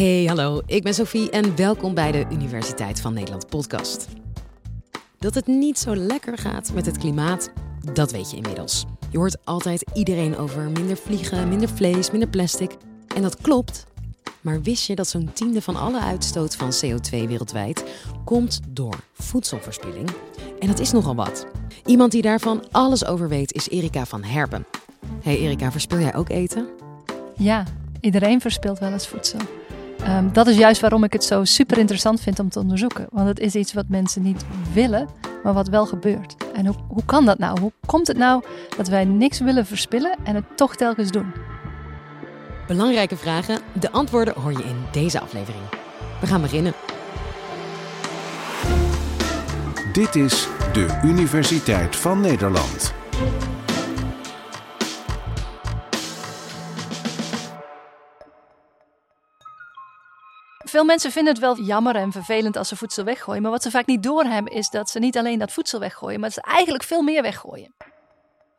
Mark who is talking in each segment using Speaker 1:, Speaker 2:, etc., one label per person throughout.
Speaker 1: Hey, hallo, ik ben Sophie en welkom bij de Universiteit van Nederland podcast. Dat het niet zo lekker gaat met het klimaat, dat weet je inmiddels. Je hoort altijd iedereen over minder vliegen, minder vlees, minder plastic. En dat klopt. Maar wist je dat zo'n tiende van alle uitstoot van CO2 wereldwijd komt door voedselverspilling? En dat is nogal wat. Iemand die daarvan alles over weet is Erika van Herpen. Hey Erika, verspil jij ook eten?
Speaker 2: Ja, iedereen verspilt wel eens voedsel. Ehm, dat is juist waarom ik het zo super interessant vind om te onderzoeken. Want het is iets wat mensen niet willen, maar wat wel gebeurt. En hoe, hoe kan dat nou? Hoe komt het nou dat wij niks willen verspillen en het toch telkens doen?
Speaker 1: Belangrijke vragen. De antwoorden hoor je in deze aflevering. We gaan beginnen.
Speaker 3: Dit is de Universiteit van Nederland.
Speaker 2: Veel mensen vinden het wel jammer en vervelend als ze voedsel weggooien. Maar wat ze vaak niet doorhebben is dat ze niet alleen dat voedsel weggooien, maar dat ze eigenlijk veel meer weggooien.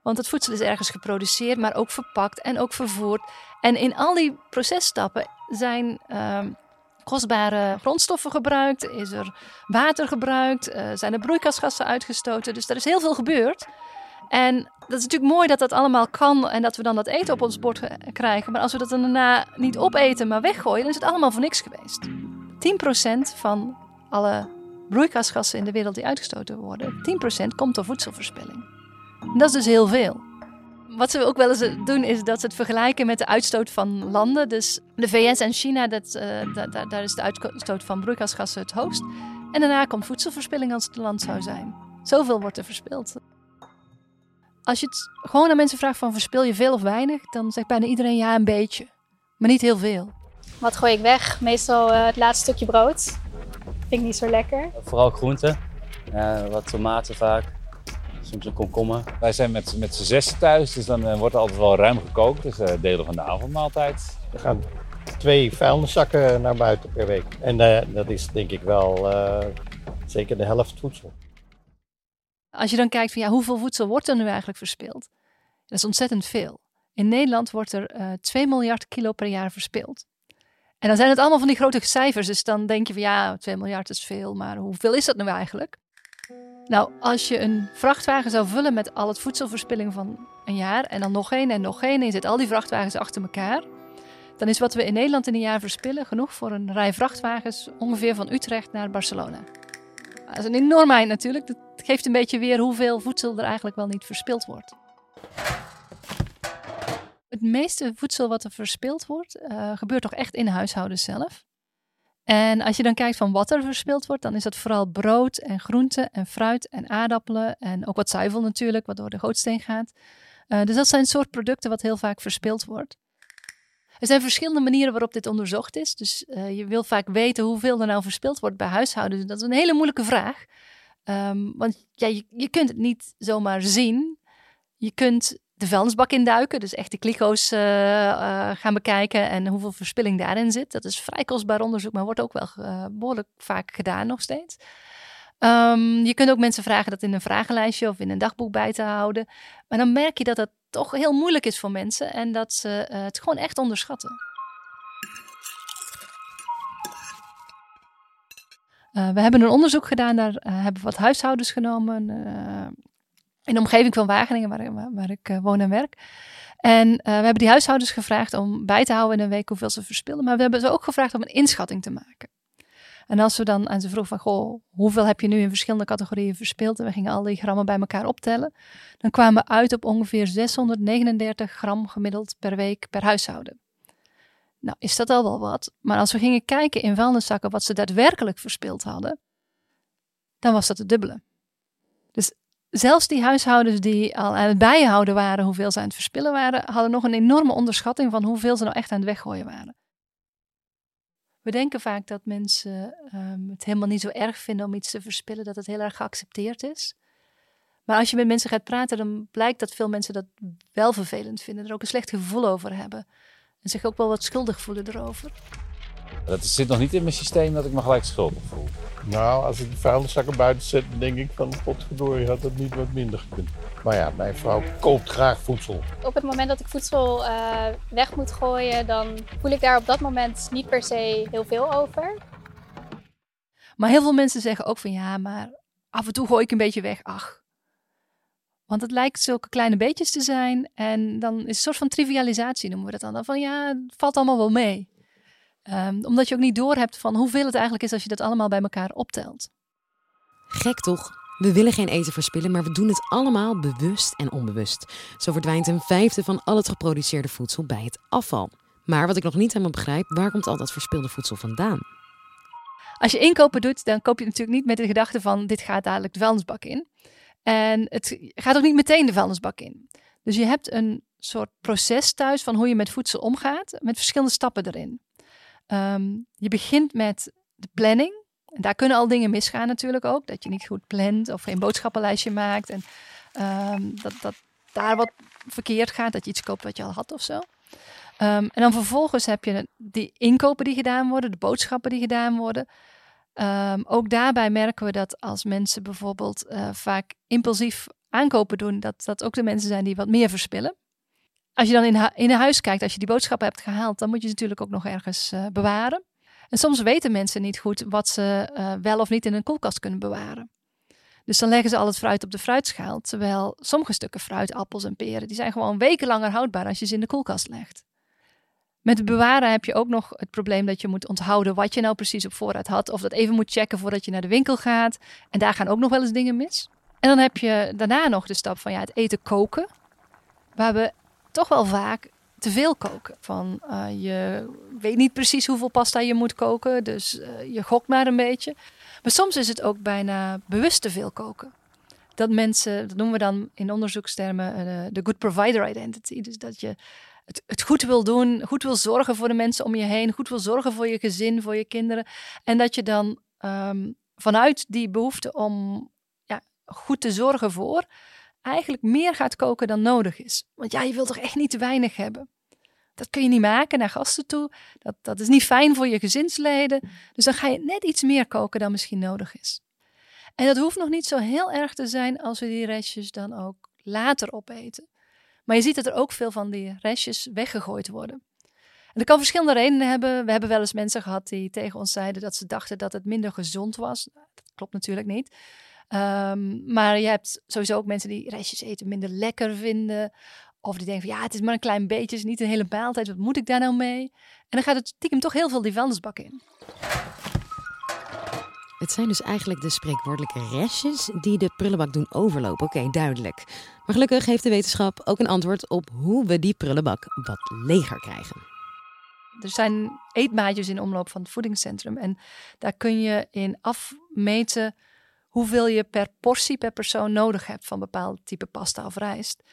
Speaker 2: Want het voedsel is ergens geproduceerd, maar ook verpakt en ook vervoerd. En in al die processtappen zijn uh, kostbare grondstoffen gebruikt, is er water gebruikt, uh, zijn er broeikasgassen uitgestoten. Dus er is heel veel gebeurd. En dat is natuurlijk mooi dat dat allemaal kan en dat we dan dat eten op ons bord krijgen. Maar als we dat daarna niet opeten, maar weggooien, dan is het allemaal voor niks geweest. 10% van alle broeikasgassen in de wereld die uitgestoten worden, 10% komt door voedselverspilling. Dat is dus heel veel. Wat ze ook wel eens doen, is dat ze het vergelijken met de uitstoot van landen. Dus de VS en China, dat, da, da, daar is de uitstoot van broeikasgassen het hoogst. En daarna komt voedselverspilling als het land zou zijn. Zoveel wordt er verspild. Als je het gewoon aan mensen vraagt van verspil je veel of weinig, dan zegt bijna iedereen ja, een beetje. Maar niet heel veel.
Speaker 4: Wat gooi ik weg? Meestal uh, het laatste stukje brood. Vind ik niet zo lekker.
Speaker 5: Vooral groenten. Uh, wat tomaten vaak. Soms een komkommer.
Speaker 6: Wij zijn met, met z'n zes thuis, dus dan uh, wordt er altijd wel ruim gekookt. Dus delen van de avondmaaltijd.
Speaker 7: Er gaan twee vuilniszakken naar buiten per week. En dat is denk ik wel zeker de helft voedsel.
Speaker 2: Als je dan kijkt van ja, hoeveel voedsel wordt er nu eigenlijk verspild? Dat is ontzettend veel. In Nederland wordt er uh, 2 miljard kilo per jaar verspild. En dan zijn het allemaal van die grote cijfers. Dus dan denk je van ja, 2 miljard is veel, maar hoeveel is dat nu eigenlijk? Nou, als je een vrachtwagen zou vullen met al het voedselverspilling van een jaar en dan nog één en nog één en je zet al die vrachtwagens achter elkaar, dan is wat we in Nederland in een jaar verspillen genoeg voor een rij vrachtwagens ongeveer van Utrecht naar Barcelona. Dat is een enorm natuurlijk. Dat geeft een beetje weer hoeveel voedsel er eigenlijk wel niet verspild wordt. Het meeste voedsel wat er verspild wordt, uh, gebeurt toch echt in de huishouden zelf. En als je dan kijkt van wat er verspild wordt, dan is dat vooral brood en groenten en fruit en aardappelen en ook wat zuivel natuurlijk, wat door de gootsteen gaat. Uh, dus dat zijn soort producten wat heel vaak verspild wordt. Er zijn verschillende manieren waarop dit onderzocht is. Dus uh, je wil vaak weten hoeveel er nou verspild wordt bij huishoudens. Dat is een hele moeilijke vraag. Um, want ja, je, kunt het niet zomaar zien. Je kunt de vuilnisbak induiken, dus echt de kliko's uh, uh, gaan bekijken en hoeveel verspilling daarin zit. Dat is vrij kostbaar onderzoek, maar wordt ook wel behoorlijk vaak gedaan nog steeds. Um, je kunt ook mensen vragen dat in een vragenlijstje of in een dagboek bij te houden. Maar dan merk je dat dat toch heel moeilijk is voor mensen en dat ze het gewoon echt onderschatten. Uh, we hebben een onderzoek gedaan, daar uh, hebben we wat huishoudens genomen in de omgeving van Wageningen, waar, waar ik woon en werk. En we hebben die huishoudens gevraagd om bij te houden in een week hoeveel ze verspillen. Maar we hebben ze ook gevraagd om een inschatting te maken. En als we dan aan ze vroegen van, goh, hoeveel heb je nu in verschillende categorieën verspild? En we gingen al die grammen bij elkaar optellen. Dan kwamen we uit op ongeveer 639 gram gemiddeld per week per huishouden. Nou, is dat al wel wat. Maar als we gingen kijken in vuilniszakken wat ze daadwerkelijk verspild hadden, dan was dat het dubbele. Dus zelfs die huishoudens die al aan het bijhouden waren hoeveel ze aan het verspillen waren, hadden nog een enorme onderschatting van hoeveel ze nou echt aan het weggooien waren. We denken vaak dat mensen um, het helemaal niet zo erg vinden om iets te verspillen, dat het heel erg geaccepteerd is. Maar als je met mensen gaat praten, dan blijkt dat veel mensen dat wel vervelend vinden, er ook een slecht gevoel over hebben. En zich ook wel wat schuldig voelen erover.
Speaker 6: Dat zit nog niet in mijn systeem dat ik me gelijk schuldig voel.
Speaker 7: Nou, als ik de vuilniszakken buiten zet, dan denk ik van potverdorie had dat niet wat minder gekund. Maar ja, mijn vrouw koopt graag voedsel.
Speaker 4: Op het moment dat ik voedsel eh, weg moet gooien, dan voel ik daar op dat moment niet per se heel veel over.
Speaker 2: Maar heel veel mensen zeggen ook van ja, maar af en toe gooi ik een beetje weg. Ach. Want het lijkt zulke kleine beetjes te zijn. En dan is een soort van trivialisatie noemen we dat dan. dan van ja, het valt allemaal wel mee. Ehm, omdat je ook niet doorhebt van hoeveel het eigenlijk is als je dat allemaal bij elkaar optelt.
Speaker 1: Gek toch? We willen geen eten verspillen, maar we doen het allemaal bewust en onbewust. Zo verdwijnt een vijfde van al het geproduceerde voedsel bij het afval. Maar wat ik nog niet helemaal begrijp, waar komt al dat verspilde voedsel vandaan?
Speaker 2: Als je inkopen doet, dan koop je natuurlijk niet met de gedachte van dit gaat dadelijk de vuilnisbak in. En het gaat ook niet meteen de vuilnisbak in. Dus je hebt een soort proces thuis van hoe je met voedsel omgaat, met verschillende stappen erin. Ehm, je begint met de planning. En daar kunnen al dingen misgaan natuurlijk ook. Dat je niet goed plant of geen boodschappenlijstje maakt. En ehm, dat, dat daar wat verkeerd gaat. Dat je iets koopt wat je al had of zo. Ehm, en dan vervolgens heb je die inkopen die gedaan worden, de boodschappen die gedaan worden. ook daarbij merken we dat als mensen bijvoorbeeld uh, vaak impulsief aankopen doen, dat dat ook de mensen zijn die wat meer verspillen als je dan in, een huis kijkt, als je die boodschappen hebt gehaald, dan moet je ze natuurlijk ook nog ergens uh, bewaren. En soms weten mensen niet goed wat ze uh, wel of niet in een koelkast kunnen bewaren. Dus dan leggen ze al het fruit op de fruitschaal. Terwijl sommige stukken fruit, appels en peren, die zijn gewoon weken langer houdbaar als je ze in de koelkast legt. Met het bewaren heb je ook nog het probleem dat je moet onthouden wat je nou precies op voorraad had. Of dat even moet checken voordat je naar de winkel gaat. En daar gaan ook nog wel eens dingen mis. En dan heb je daarna nog de stap van ja, het eten koken. Waar we toch wel vaak te veel koken. Van uh, je weet niet precies hoeveel pasta je moet koken, dus uh, je gokt maar een beetje. Maar soms is het ook bijna bewust te veel koken. Dat mensen, dat noemen we dan in onderzoekstermen uh, de good provider identity. Dus dat je het, goed wil doen, goed wil zorgen voor de mensen om je heen, goed wil zorgen voor je gezin, voor je kinderen. En dat je dan um, vanuit die behoefte om ja, goed te zorgen voor, eigenlijk meer gaat koken dan nodig is. Want ja, je wilt toch echt niet te weinig hebben. Dat kun je niet maken naar gasten toe. Dat, dat is niet fijn voor je gezinsleden. Dus dan ga je net iets meer koken dan misschien nodig is. En dat hoeft nog niet zo heel erg te zijn als we die restjes dan ook later opeten. Maar je ziet dat er ook veel van die restjes weggegooid worden. En dat kan verschillende redenen hebben. We hebben wel eens mensen gehad die tegen ons zeiden dat ze dachten dat het minder gezond was. Dat klopt natuurlijk niet. Um, maar je hebt sowieso ook mensen die restjes eten minder lekker vinden. Of die denken van ja, het is maar een klein beetje, het is niet een hele maaltijd. Wat moet ik daar nou mee? En dan gaat het stiekem toch heel veel die vuilnisbak in.
Speaker 1: Het zijn dus eigenlijk de spreekwoordelijke restjes die de prullenbak doen overlopen. Oké, duidelijk. Maar gelukkig heeft de wetenschap ook een antwoord op hoe we die prullenbak wat leger krijgen.
Speaker 2: Er zijn eetmaatjes in omloop van het voedingscentrum. En daar kun je in afmeten hoeveel je per portie per persoon nodig hebt van bepaald type pasta of rijst.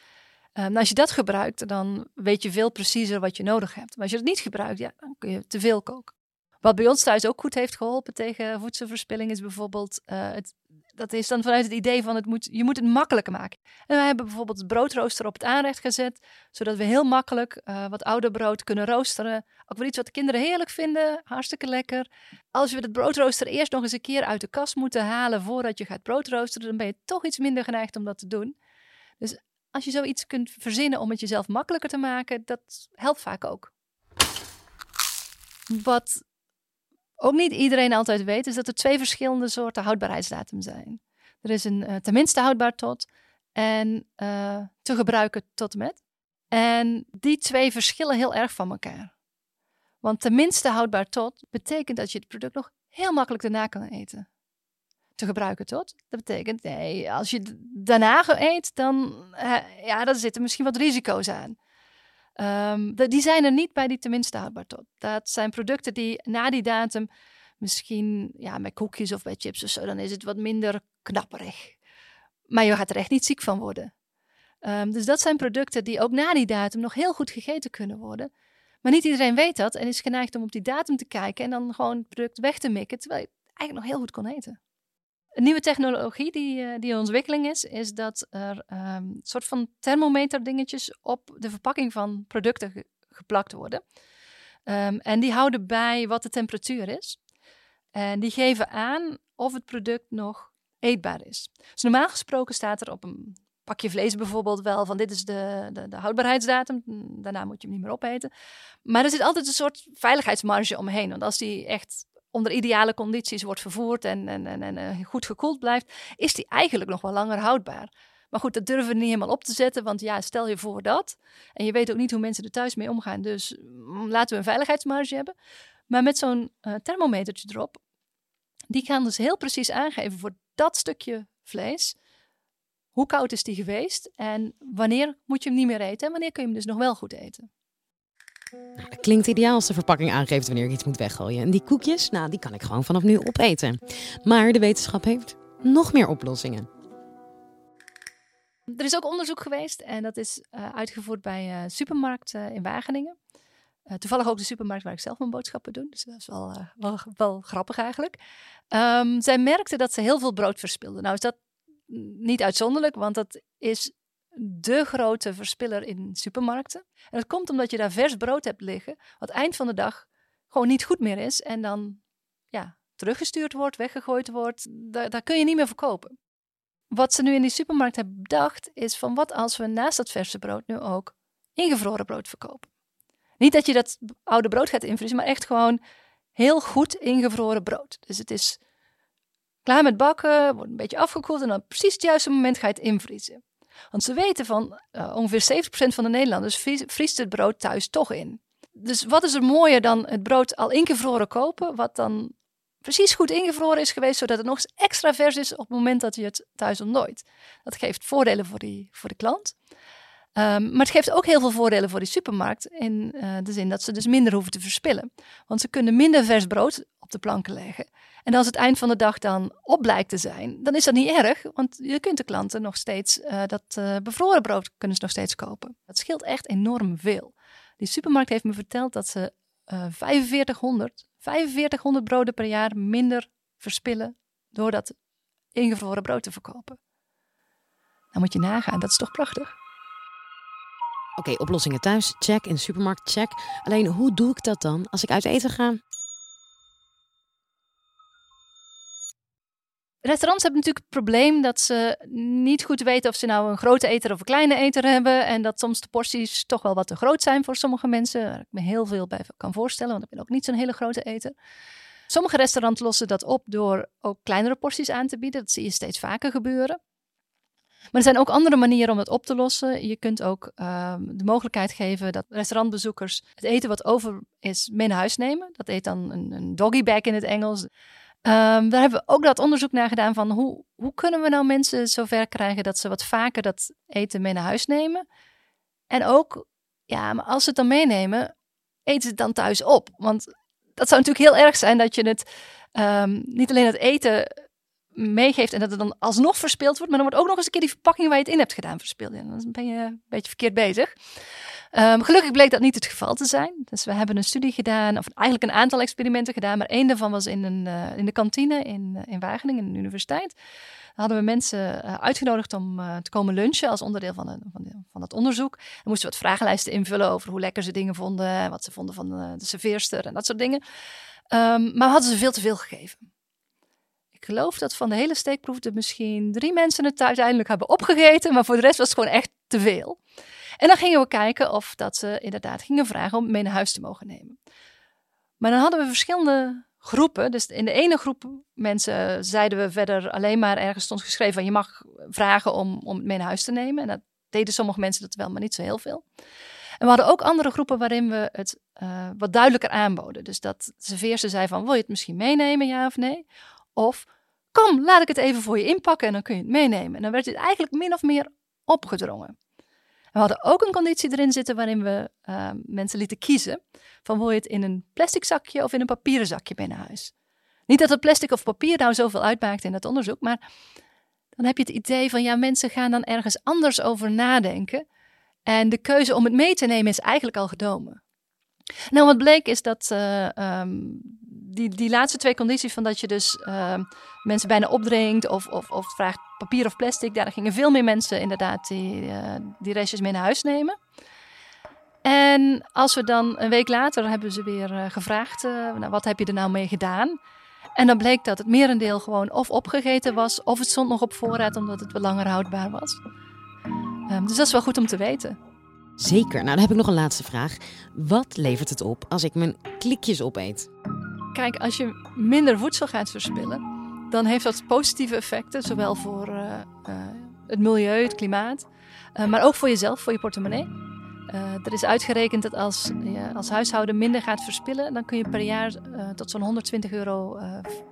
Speaker 2: Um, als je dat gebruikt, dan weet je veel preciezer wat je nodig hebt. Maar als je het niet gebruikt, ja, dan kun je te veel koken. Wat bij ons thuis ook goed heeft geholpen tegen voedselverspilling is bijvoorbeeld uh, het dat is dan vanuit het idee van het moet, je moet het makkelijker maken. En wij hebben bijvoorbeeld het broodrooster op het aanrecht gezet, zodat we heel makkelijk uh, wat ouder brood kunnen roosteren. Ook weer iets wat de kinderen heerlijk vinden, hartstikke lekker. Als we het broodrooster eerst nog eens een keer uit de kast moeten halen voordat je gaat broodroosteren, dan ben je toch iets minder geneigd om dat te doen. Dus als je zoiets kunt verzinnen om het jezelf makkelijker te maken, dat helpt vaak ook. Wat ook niet iedereen altijd weet, is dat er twee verschillende soorten houdbaarheidsdatum zijn. Er is een uh, tenminste houdbaar tot en uh, te gebruiken tot met. En die twee verschillen heel erg van elkaar. Want tenminste houdbaar tot betekent dat je het product nog heel makkelijk daarna kan eten. Te gebruiken tot, dat betekent nee, als je daarna eet, dan uh, ja, dan zitten misschien wat risico's aan. Um, die zijn er niet bij die tenminste houdbaar tot. Dat zijn producten die na die datum misschien ja, met koekjes of bij chips of zo, dan is het wat minder knapperig. Maar je gaat er echt niet ziek van worden. Um, dus dat zijn producten die ook na die datum nog heel goed gegeten kunnen worden. Maar niet iedereen weet dat en is geneigd om op die datum te kijken en dan gewoon het product weg te mikken, terwijl je het eigenlijk nog heel goed kon eten. Een nieuwe technologie die, uh, die in ontwikkeling is, is dat er um, soort van thermometer dingetjes op de verpakking van producten ge geplakt worden. Ehm, en die houden bij wat de temperatuur is. En die geven aan of het product nog eetbaar is. Dus normaal gesproken staat er op een pakje vlees bijvoorbeeld wel van dit is de, de, de houdbaarheidsdatum. Daarna moet je hem niet meer opeten. Maar er zit altijd een soort veiligheidsmarge omheen. Want als die echt onder ideale condities wordt vervoerd en, en, en, en eh, goed gekoeld blijft, is die eigenlijk nog wel langer houdbaar. Maar goed, dat durven we niet helemaal op te zetten, want ja, stel je voor dat. En je weet ook niet hoe mensen er thuis mee omgaan, dus mm, laten we een veiligheidsmarge hebben. Maar met zo'n uh, thermometertje erop, die gaan dus heel precies aangeven voor dat stukje vlees. Hoe koud is die geweest en wanneer moet je hem niet meer eten en wanneer kun je hem dus nog wel goed eten.
Speaker 1: Dat klinkt ideaal als de verpakking aangeeft wanneer ik iets moet weggooien. En die koekjes, nou, die kan ik gewoon vanaf nu opeten. Maar de wetenschap heeft nog meer oplossingen.
Speaker 2: Er is ook onderzoek geweest en dat is uh, uitgevoerd bij uh, supermarkt uh, in Wageningen. toevallig ook de supermarkt waar ik zelf mijn boodschappen doe. Dus dat is wel, wel, grappig eigenlijk. Um, zij merkten dat ze heel veel brood verspilden. Nou is dat niet uitzonderlijk, want dat is de grote verspiller in supermarkten. En dat komt omdat je daar vers brood hebt liggen, wat eind van de dag gewoon niet goed meer is en dan ja, teruggestuurd wordt, weggegooid wordt. Daar, daar kun je niet meer verkopen. Wat ze nu in die supermarkt hebben bedacht, is van wat als we naast dat verse brood nu ook ingevroren brood verkopen. Niet dat je dat oude brood gaat invriezen, maar echt gewoon heel goed ingevroren brood. Dus het is klaar met bakken, wordt een beetje afgekoeld en dan precies het juiste moment ga je het invriezen. Want ze weten van uh, ongeveer 70% van de Nederlanders vriest het brood thuis toch in. Dus wat is er mooier dan het brood al ingevroren kopen, wat dan precies goed ingevroren is geweest, zodat het nog eens extra vers is op het moment dat je het thuis ontdooit. Dat geeft voordelen voor, die, voor de klant. Um, maar het geeft ook heel veel voordelen voor die supermarkt. In uh, de zin dat ze dus minder hoeven te verspillen. Want ze kunnen minder vers brood op de planken leggen. En als het eind van de dag dan op blijkt te zijn, dan is dat niet erg. Want je kunt de klanten nog steeds uh, dat uh, bevroren brood kunnen ze nog steeds kopen. Dat scheelt echt enorm veel. Die supermarkt heeft me verteld dat ze 4500, 4500 broden per jaar minder verspillen door dat ingevroren brood te verkopen. Dan moet je nagaan, dat is toch prachtig?
Speaker 1: Oké, oplossingen thuis, check. In de supermarkt, check. Alleen, hoe doe ik dat dan als ik uit eten ga?
Speaker 2: Restaurants hebben natuurlijk het probleem dat ze niet goed weten of ze nou een grote eter of een kleine eter hebben. En dat soms de porties toch wel wat te groot zijn voor sommige mensen. Waar ik me heel veel bij kan voorstellen, want ik ben ook niet zo'n hele grote eter. Sommige restaurants lossen dat op door ook kleinere porties aan te bieden. Dat zie je steeds vaker gebeuren. Maar er zijn ook andere manieren om het op te lossen. Je kunt ook uh, de mogelijkheid geven dat restaurantbezoekers het eten wat over is mee naar huis nemen. Dat heet dan een, een doggy bag in het Engels. Um, daar hebben we ook dat onderzoek naar gedaan van hoe, hoe kunnen we nou mensen zover krijgen dat ze wat vaker dat eten mee naar huis nemen. En ook, ja, maar als ze het dan meenemen, eten ze het dan thuis op. Want dat zou natuurlijk heel erg zijn dat je het um, niet alleen het eten meegeeft en dat het dan alsnog verspild wordt. Maar dan wordt ook nog eens een keer die verpakking waar je het in hebt gedaan verspild. En dan ben je een beetje verkeerd bezig. Um, gelukkig bleek dat niet het geval te zijn. Dus we hebben een studie gedaan, of eigenlijk een aantal experimenten gedaan. Maar één daarvan was in, een, uh, in de kantine in, uh, in Wageningen, in de universiteit. Daar hadden we mensen uh, uitgenodigd om te komen lunchen als onderdeel van, de, van, van het onderzoek. Dan moesten we wat vragenlijsten invullen over hoe lekker ze dingen vonden. Wat ze vonden van de, serveerster en dat soort dingen. Um, maar hadden ze veel te veel gegeven. Ik geloof dat van de hele steekproef er misschien drie mensen het uiteindelijk hebben opgegeten. Maar voor de rest was het gewoon echt te veel. En dan gingen we kijken of dat ze inderdaad gingen vragen om mee naar huis te mogen nemen. Maar dan hadden we verschillende groepen. Dus in de ene groep mensen zeiden we verder alleen maar ergens stond geschreven van je mag vragen om, om het mee naar huis te nemen. En dat deden sommige mensen dat wel, maar niet zo heel veel. En we hadden ook andere groepen waarin we het uh, wat duidelijker aanboden. Dus dat de serveerster zei van wil je het misschien meenemen, ja of nee? Of kom, laat ik het even voor je inpakken en dan kun je het meenemen. En dan werd het eigenlijk min of meer opgedrongen. we hadden ook een conditie erin zitten waarin we uh, mensen lieten kiezen. Van wil je het in een plastic zakje of in een papieren zakje mee huis. Niet dat het plastic of papier nou zoveel uitmaakt in het onderzoek, maar dan heb je het idee van ja, mensen gaan dan ergens anders over nadenken. En de keuze om het mee te nemen is eigenlijk al genomen. Nou, wat bleek is dat uh, um, die, die laatste twee condities van dat je dus uh, mensen bijna opdringt of, of, of vraagt papier of plastic, daar gingen veel meer mensen inderdaad die, uh, die restjes mee naar huis nemen. En als we dan een week later hebben ze weer uh, gevraagd: uh, nou, wat heb je er nou mee gedaan? En dan bleek dat het merendeel gewoon of opgegeten was, of het stond nog op voorraad omdat het wat langer houdbaar was. Um, dus dat is wel goed om te weten.
Speaker 1: Zeker. Nou, dan heb ik nog een laatste vraag. Wat levert het op als ik mijn klikjes opeet?
Speaker 2: Kijk, als je minder voedsel gaat verspillen, dan heeft dat positieve effecten, zowel voor uh, uh, het milieu, het klimaat, uh, maar ook voor jezelf, voor je portemonnee. er is uitgerekend dat als je als huishouden minder gaat verspillen, dan kun je per jaar tot zo'n 120 euro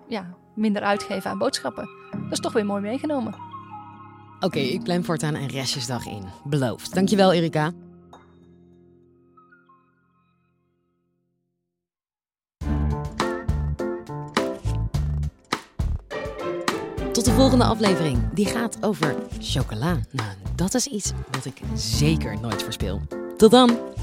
Speaker 2: ja, minder uitgeven aan boodschappen. Dat is toch weer mooi meegenomen.
Speaker 1: Oké, ik plan voortaan een restjesdag in. Beloofd. Dankjewel, Erika. De volgende aflevering. Die gaat over chocola. Nou, dat is iets wat ik zeker nooit verspil. Tot dan!